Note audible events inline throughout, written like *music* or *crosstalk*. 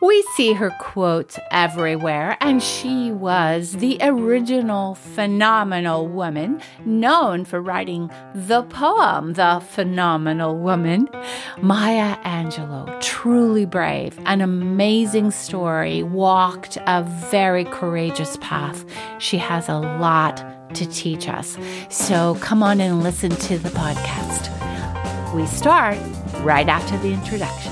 We see her quotes everywhere, and she was the original phenomenal woman known for writing the poem, The Phenomenal Woman. Maya Angelou, truly brave, an amazing story, walked a very courageous path. She has a lot to teach us. So come on and listen to the podcast. We start right after the introduction.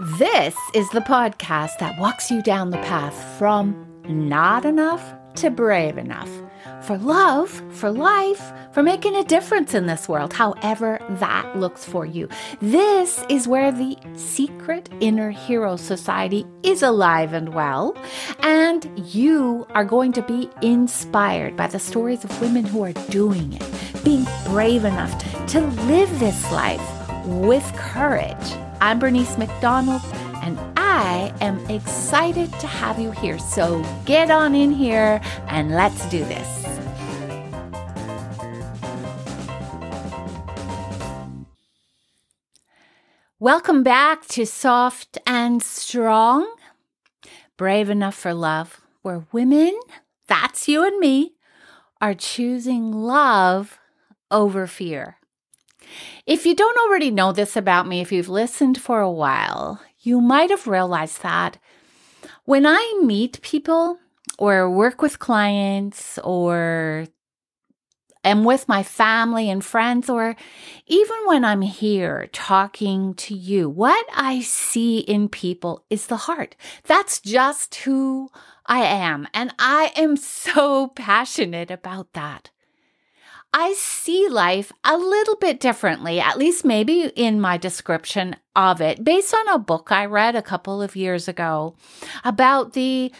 This is the podcast that walks you down the path from not enough to brave enough. For love, for life, for making a difference in this world, however that looks for you. This is where the secret inner hero society is alive and well, and you are going to be inspired by the stories of women who are doing it, being brave enough to live this life with courage I'm Bernice McDonald, and I am excited to have you here. So get on in here and let's do this. Welcome back to Soft and Strong, Brave Enough for Love, where women, that's you and me, are choosing love over fear. If you don't already know this about me, if you've listened for a while, you might have realized that when I meet people or work with clients or am with my family and friends, or even when I'm here talking to you, what I see in people is the heart. That's just who I am. And I am so *laughs* passionate about that. I see life a little bit differently, at least maybe in my description of it, based on a book I read a couple of years ago about the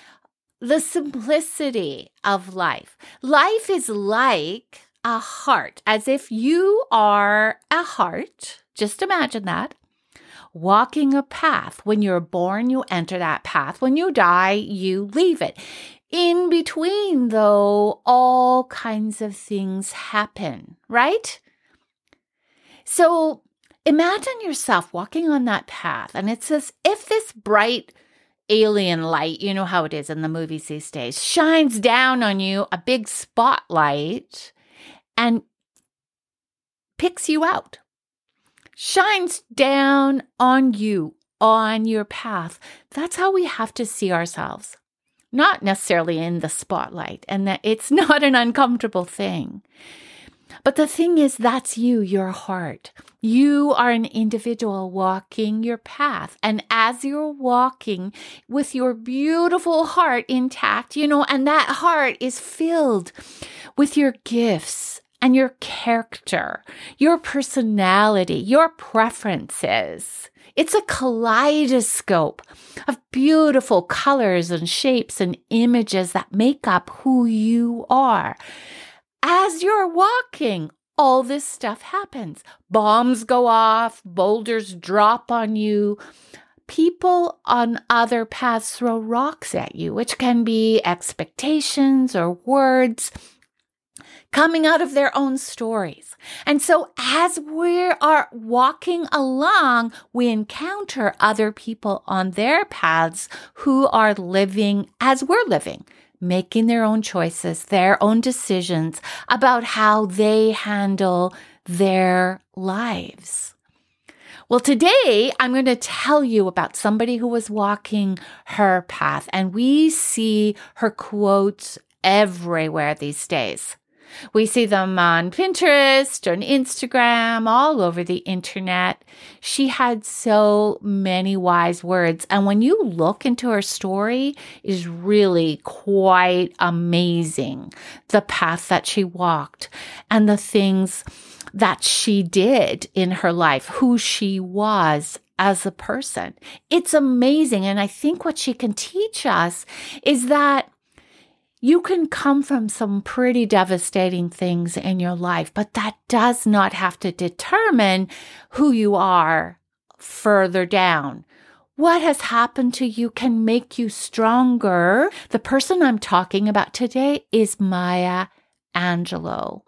the simplicity of life. Life is like a heart, as if you are a heart. Just imagine that. Walking a path. When you're born, you enter that path. When you die, you leave it. In between, though, all kinds of things happen, right? So imagine yourself walking on that path, and it's as if this bright alien light, you know how it is in the movies these days, shines down on you, a big spotlight, and picks you out, shines down on you, on your path. That's how we have to see ourselves not necessarily in the spotlight, and that it's *laughs* not an uncomfortable thing. But the thing is, that's you, your heart. You are an individual walking your path. And as you're walking with your beautiful heart intact, you know, and that heart is filled with your gifts and your character, your personality, your preferences. It's a kaleidoscope of beautiful colors and shapes and images that make up who you are. As you're walking, all this stuff happens. Bombs go off, boulders drop on you. People on other paths throw rocks at you, which can be expectations or words coming out of their own stories. And so as we are walking along, we encounter other people on their paths who are living as we're living, making their own choices, their own decisions about how they handle their lives. Well, today I'm going to tell you about somebody who was walking her path, and we see her quotes everywhere these days. We see them on Pinterest, on Instagram, all over the internet. She had so many wise words. And when you look into her story, is really quite amazing. The path that she walked and the things that she did in her life, who she was as a person. It's amazing. And I think what she can teach us is that you can come from some pretty devastating things in your life, but that does not have to determine who you are further down. What has happened to you can make you stronger. The person I'm talking about today is Maya Angelou.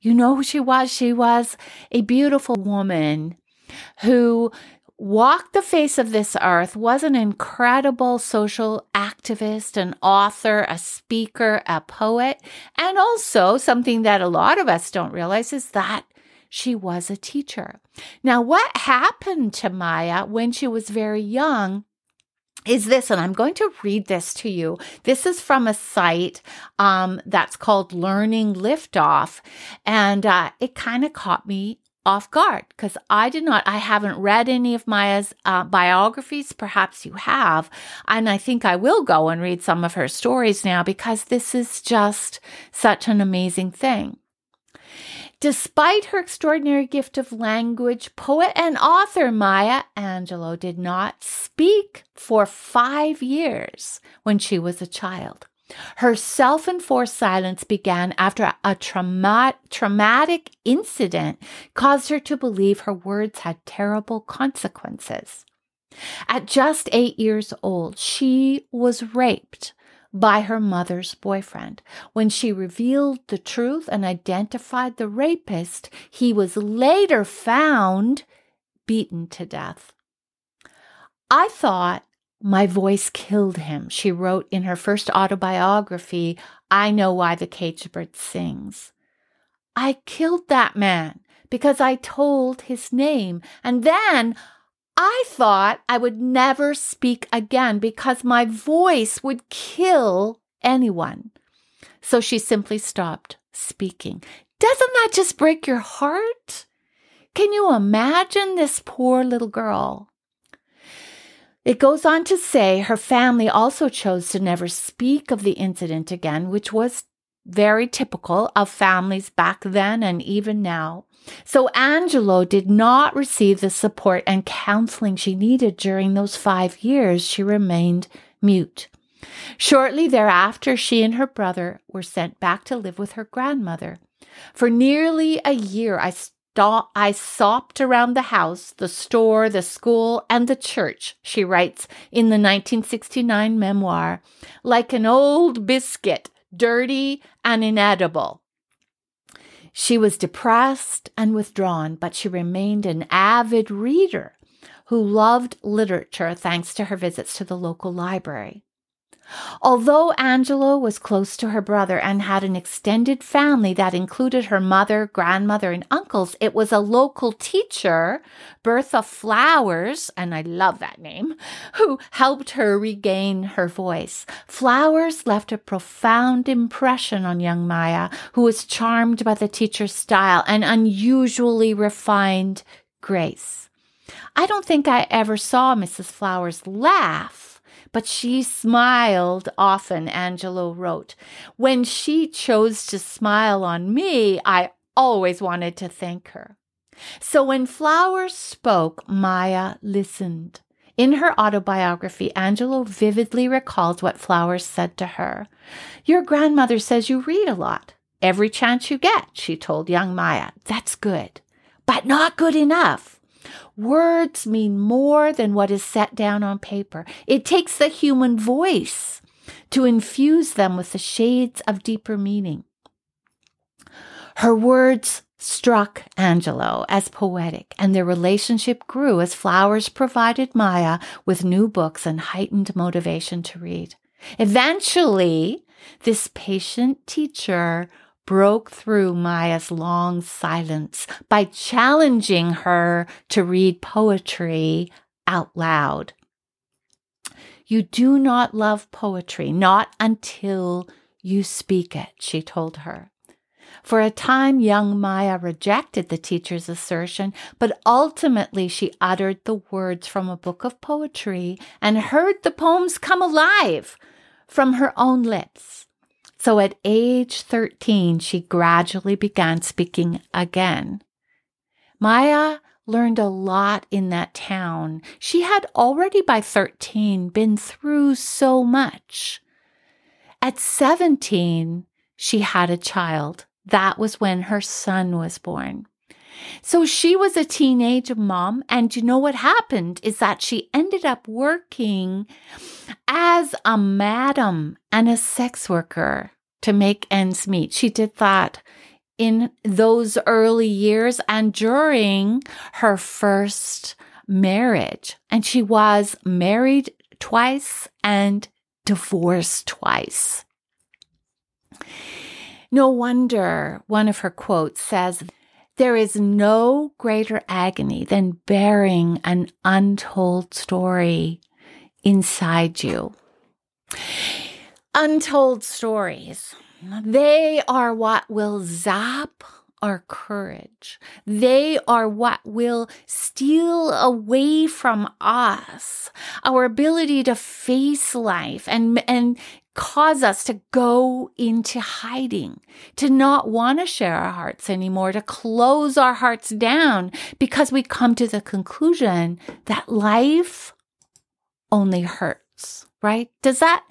You know who she was? She was a beautiful woman who walked the face of this earth, was an incredible social activist, an author, a speaker, a poet, and also something that a lot of us don't realize is that she was a teacher. Now, what happened to Maya when she was very young is this, and I'm going to read this to you. This is from a site um, that's called Learning Liftoff, and uh, it kind of caught me off guard because I did not, I haven't read any of Maya's uh, biographies. Perhaps you have. And I think I will go and read some of her stories now because this is just such an amazing thing. Despite her extraordinary gift of language, poet and author Maya Angelou did not speak for five years when she was a child. Her self enforced silence began after a trauma- traumatic incident caused her to believe her words had terrible consequences. At just eight years old, she was raped by her mother's boyfriend. When she revealed the truth and identified the rapist, he was later found beaten to death. I thought my voice killed him, she wrote in her first autobiography, I Know Why the Caged Bird Sings. I killed that man because I told his name, and then I thought I would never speak again because my voice would kill anyone. So she simply stopped speaking. Doesn't that just break your heart? Can you imagine this poor little girl? It goes on to say her family also chose to never speak of the incident again, which was very typical of families back then and even now. So Angelou did not receive the support and counseling she needed during those five years. She remained mute. Shortly thereafter, she and her brother were sent back to live with her grandmother. For nearly a year, I st- I sopped around the house, the store, the school, and the church, she writes in the 1969 memoir, like an old biscuit, dirty and inedible. She was depressed and withdrawn, but she remained an avid reader who loved literature thanks to her visits to the local library. Although Angelou was close to her brother and had an extended family that included her mother, grandmother, and uncles, it was a local teacher, Bertha Flowers, and I love that name, who helped her regain her voice. Flowers left a profound impression on young Maya, who was charmed by the teacher's style and unusually refined grace. I don't think I ever saw Mrs. Flowers laugh but she smiled often, Angelou wrote. When she chose to smile on me, I always wanted to thank her. So when Flowers spoke, Maya listened. In her autobiography, Angelou vividly recalls what Flowers said to her. Your grandmother says you read a lot. Every chance you get, she told young Maya. That's good, but not good enough. Words mean more than what is set down on paper. It takes the human voice to infuse them with the shades of deeper meaning. Her words struck Angelou as poetic, and their relationship grew as Flowers provided Maya with new books and heightened motivation to read. Eventually, this patient teacher broke through Maya's long silence by challenging her to read poetry out loud. You do not love poetry, not until you speak it, she told her. For a time, young Maya rejected the teacher's assertion, but ultimately she uttered the words from a book of poetry and heard the poems come alive from her own lips. So at age 13, she gradually began speaking again. Maya learned a lot in that town. She had already by 13 been through so much. At 17, she had a child. That was when her son was born. So she was a teenage mom. And you know what happened is that she ended up working as a madam and a sex worker to make ends meet. She did that in those early years and during her first marriage, and she was married twice and divorced twice. No wonder one of her quotes says, There is no greater agony than bearing an untold story inside you. Untold stories. They are what will zap our courage. They are what will steal away from us our ability to face life and, and cause us to go into hiding, to not want to share our hearts anymore, to close our hearts down because we come to the conclusion that life only hurts, right? Does that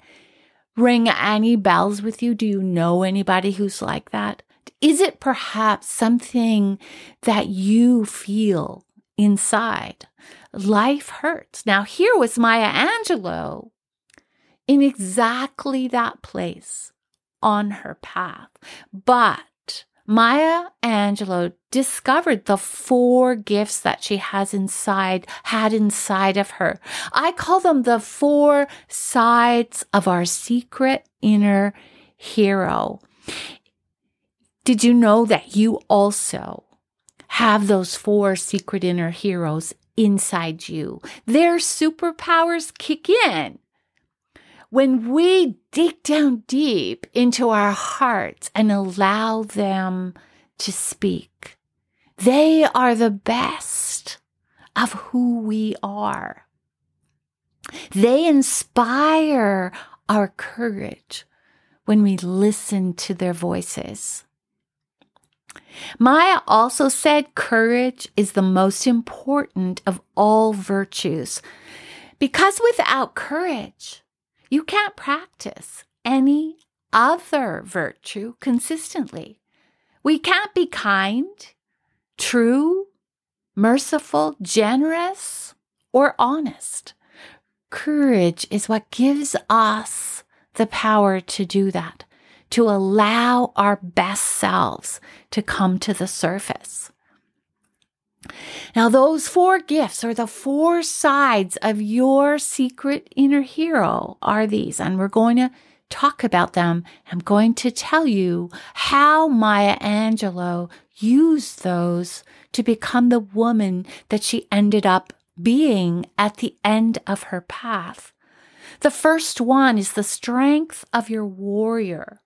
ring any bells with you? Do you know anybody who's like that? Is it perhaps something that you feel inside? Life hurts. Now, here was Maya Angelou in exactly that place on her path. But Maya Angelou discovered the four gifts that she has inside, had inside of her. I call them the four sides of our secret inner hero. Did you know that you also have those four secret inner heroes inside you? Their superpowers kick in when we dig down deep into our hearts and allow them to speak. They are the best of who we are. They inspire our courage when we listen to their voices. Maya also said courage is the most important of all virtues because without courage, you can't practice any other virtue consistently. We can't be kind, true, merciful, generous, or honest. Courage is what gives us the power to do that to allow our best selves to come to the surface. Now, those four gifts or the four sides of your secret inner hero are these, and we're going to talk about them. I'm going to tell you how Maya Angelou used those to become the woman that she ended up being at the end of her path. The first one is the strength of your warrior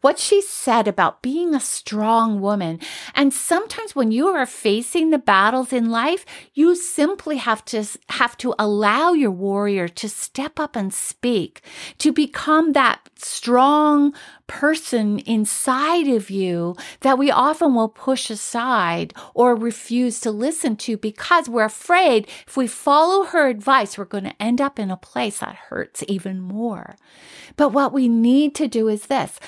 what she said about being a strong woman. And sometimes when you are facing the battles in life, you simply have to have to allow your warrior to step up and speak, to become that strong person inside of you that we often will push aside or refuse to listen to because we're afraid if we follow her advice, we're going to end up in a place that hurts even more. But what we need to do is this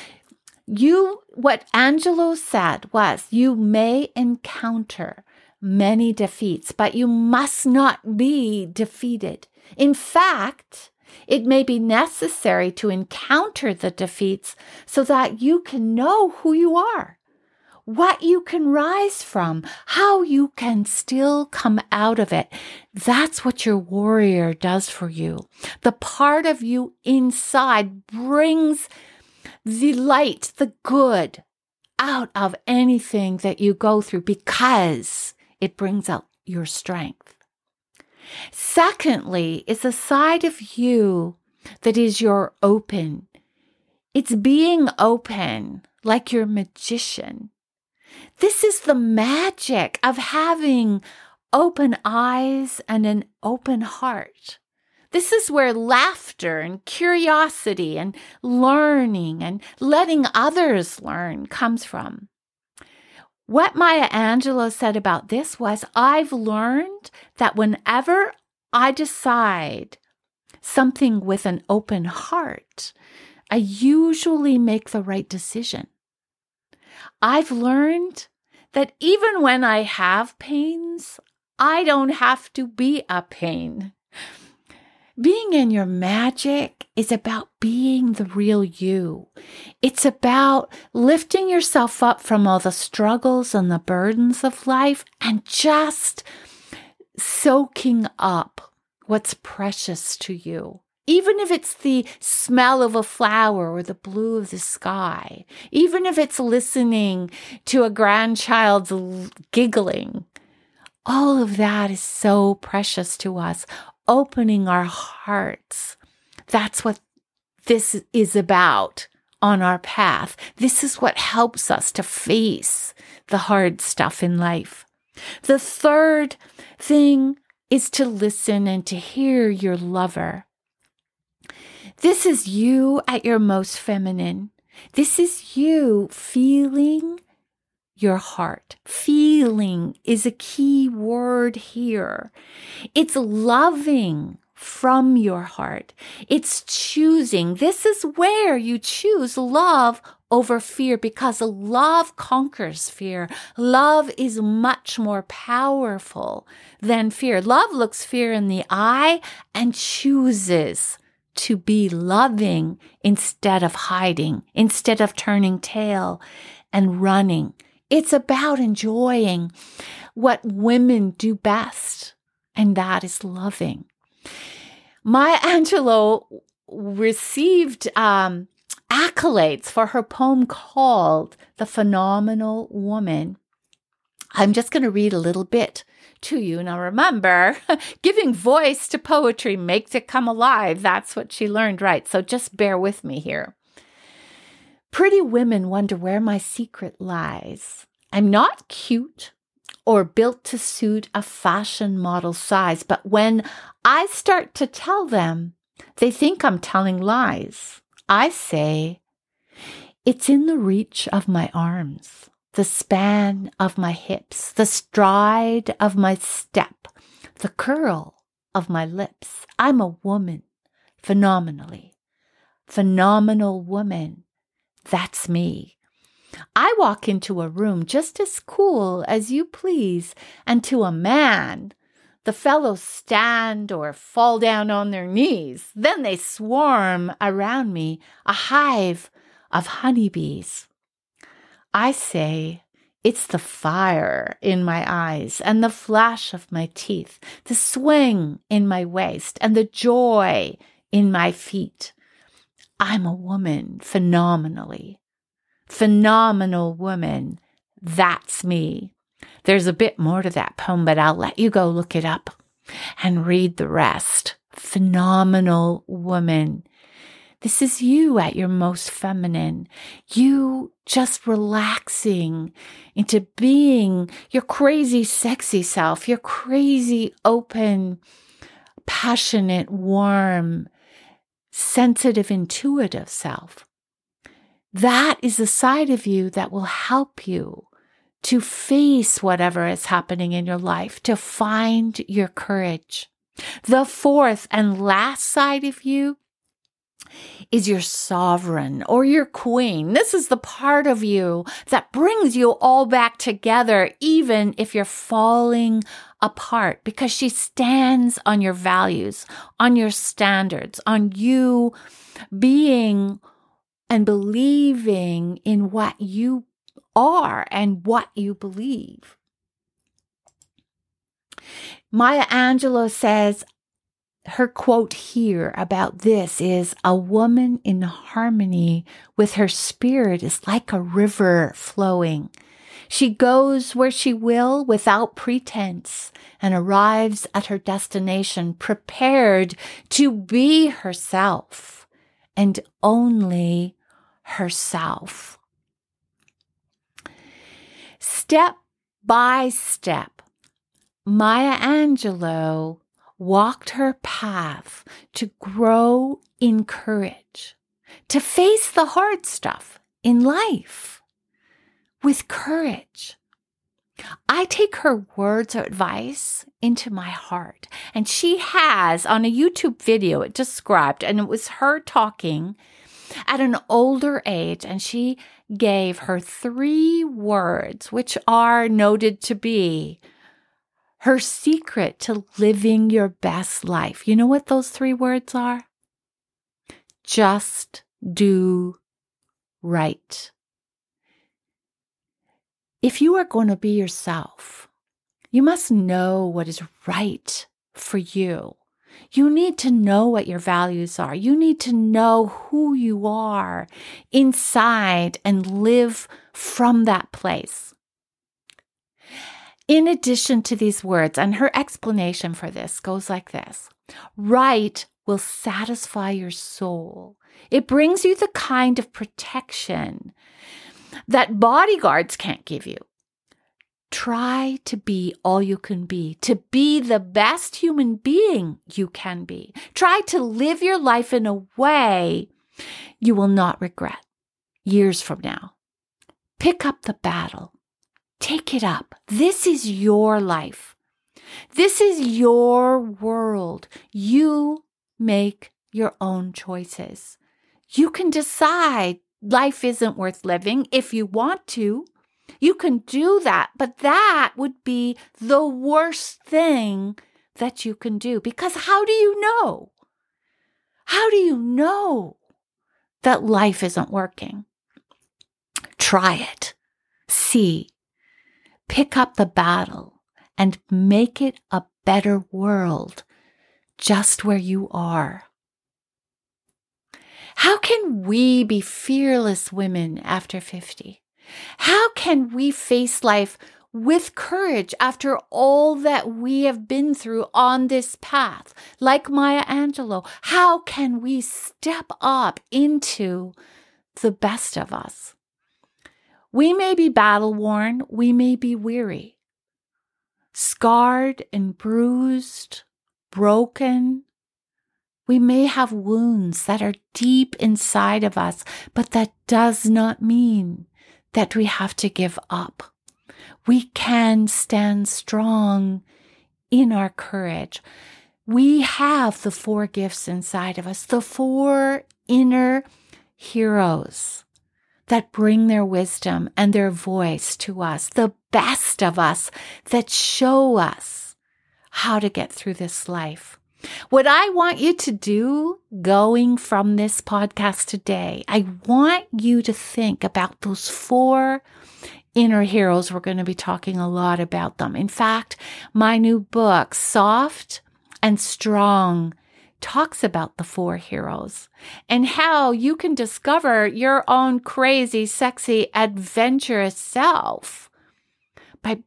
you, what Angelou said was, you may encounter many defeats, but you must not be defeated. In fact, it may be necessary to encounter the defeats so that you can know who you are, what you can rise from, how you can still come out of it. That's what your warrior does for you. The part of you inside brings the light, the good out of anything that you go through because it brings out your strength. Secondly, it's a side of you that is your open. It's being open like your magician. This is the magic of having open eyes and an open heart. This is where laughter and curiosity and learning and letting others learn comes from. What Maya Angelou said about this was I've learned that whenever I decide something with an open heart, I usually make the right decision. I've learned that even when I have pains, I don't have to be a pain. Being in your magic is about being the real you. It's about lifting yourself up from all the struggles and the burdens of life and just soaking up what's precious to you. Even if it's the smell of a flower or the blue of the sky, even if it's listening to a grandchild's giggling, all of that is so precious to us. Opening our hearts. That's what this is about on our path. This is what helps us to face the hard stuff in life. The third thing is to listen and to hear your lover. This is you at your most feminine. This is you feeling your heart. Feeling is a key word here. It's loving from your heart. It's choosing. This is where you choose love over fear because love conquers fear. Love is much more powerful than fear. Love looks fear in the eye and chooses to be loving instead of hiding, instead of turning tail and running. It's about enjoying what women do best, and that is loving. Maya *laughs* Angelou received um, accolades for her poem called The Phenomenal Woman. I'm just going to read a little bit to you. Now, remember, *laughs* giving voice to poetry makes it come alive. That's what she learned, right? So just bear with me here. Pretty women wonder where my secret lies. I'm not cute or built to suit a fashion model size. But when I start to tell them, they think I'm telling lies. I say, it's in the reach of my arms, the span of my hips, the stride of my step, the curl of my lips. I'm a woman, phenomenally. Phenomenal woman. That's me. I walk into a room just as cool as you please, and to a man, the fellows stand or fall down on their knees. Then they swarm around me, a hive of honeybees. I say, it's the fire in my eyes and the flash of my teeth, the swing in my waist and the joy in my feet. I'm a woman phenomenally phenomenal woman. That's me. There's a bit more to that poem, but I'll let you go look it up and read the rest. Phenomenal woman. This is you at your most feminine. You just relaxing into being your crazy, sexy self, your crazy, open, passionate, warm, sensitive, intuitive self. That is the side of you that will help you to face whatever is happening in your life, to find your courage. The fourth and last side of you is your sovereign or your queen. This is the part of you that brings you all back together, even if you're falling apart, because she stands on your values, on your standards, on you being and believing in what you are and what you believe. Maya Angelou says, her quote here about this is a woman in harmony with her spirit is like a river flowing. She goes where she will without pretense and arrives at her destination prepared to be herself and only herself. Step by step, Maya Angelou walked her path to grow in courage, to face the hard stuff in life with courage. I take her words of advice into my heart. And she has on a YouTube video it described, and it was her talking at an older age, and she gave her three words, which are noted to be her secret to living your best life. You know what those three words are? Just do right. If you are going to be yourself, You must know what is right for you. You need to know what your values are. You need to know who you are inside and live from that place. In addition to these words, and her explanation for this goes like this right will satisfy your soul. It brings you the kind of protection that bodyguards can't give you. Try to be all you can be, to be the best human being you can be. Try to live your life in a way you will not regret years from now. Pick up the battle. Take it up. This is your life. This is your world. You make your own choices. You can decide life isn't worth living if you want to. You can do that, but that would be the worst thing that you can do because how do you know? How do you know that life isn't working? Try it. See. Pick up the battle and make it a better world just where you are. How can we be fearless women after 50? How can we face life with courage after all that we have been through on this path? Like Maya Angelou, how can we step up into the best of us? We may be battle worn, we may be weary, scarred and bruised, broken. We may have wounds that are deep inside of us, but that does not mean that we have to give up. We can stand strong in our courage. We have the four gifts inside of us, the four inner heroes that bring their wisdom and their voice to us, the best of us that show us how to get through this life. What I want you to do going from this podcast today, I want you to think about those four inner heroes. We're going to be talking a lot about them. In fact, my new book, Soft and Strong, talks about the four heroes and how you can discover your own crazy, sexy, adventurous self by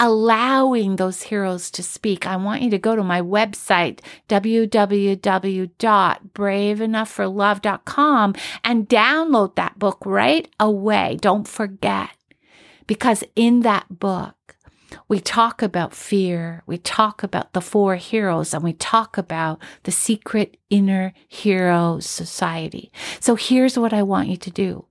allowing those heroes to speak. I want you to go to my website, www.braveenough4love.com, and download that book right away. Don't forget, because in that book, we talk about fear, we talk about the four heroes, and we talk about the secret inner hero society. So here's what I want you to do.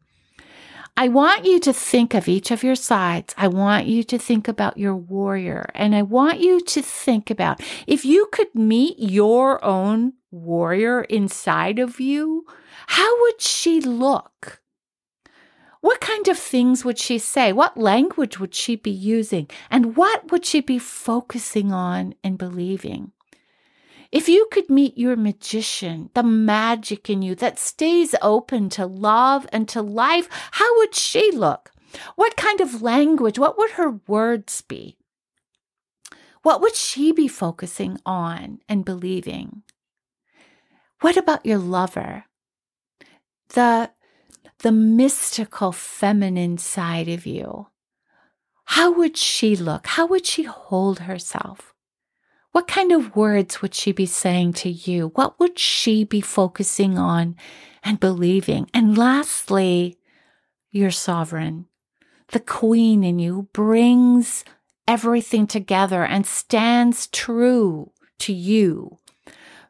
I want you to think of each of your sides. I want you to think about your warrior. And I want you to think about if you could meet your own warrior inside of you, how would she look? What kind of things would she say? What language would she be using? And what would she be focusing on and believing? If you could meet your magician, the magic in you that stays open to love and to life, how would she look? What kind of language? What would her words be? What would she be focusing on and believing? What about your lover? The, the mystical feminine side of you. How would she look? How would she hold herself? What kind of words would she be saying to you? What would she be focusing on and believing? And lastly, your sovereign, the queen in you brings everything together and stands true to you,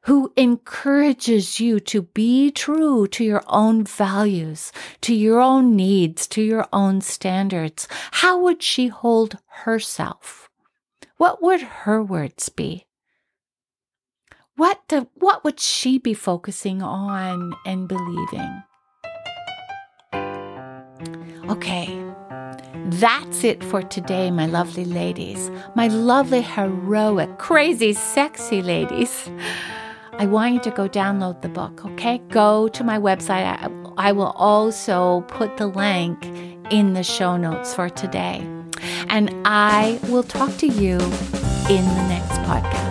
who encourages you to be true to your own values, to your own needs, to your own standards. How would she hold herself? What would her words be? What, do, what would she be focusing on and believing? Okay, that's it for today, my lovely ladies, my lovely, heroic, crazy, sexy ladies. I want you to go download the book, okay? Go to my website. I, I will also put the link in the show notes for today. And I will talk to you in the next podcast.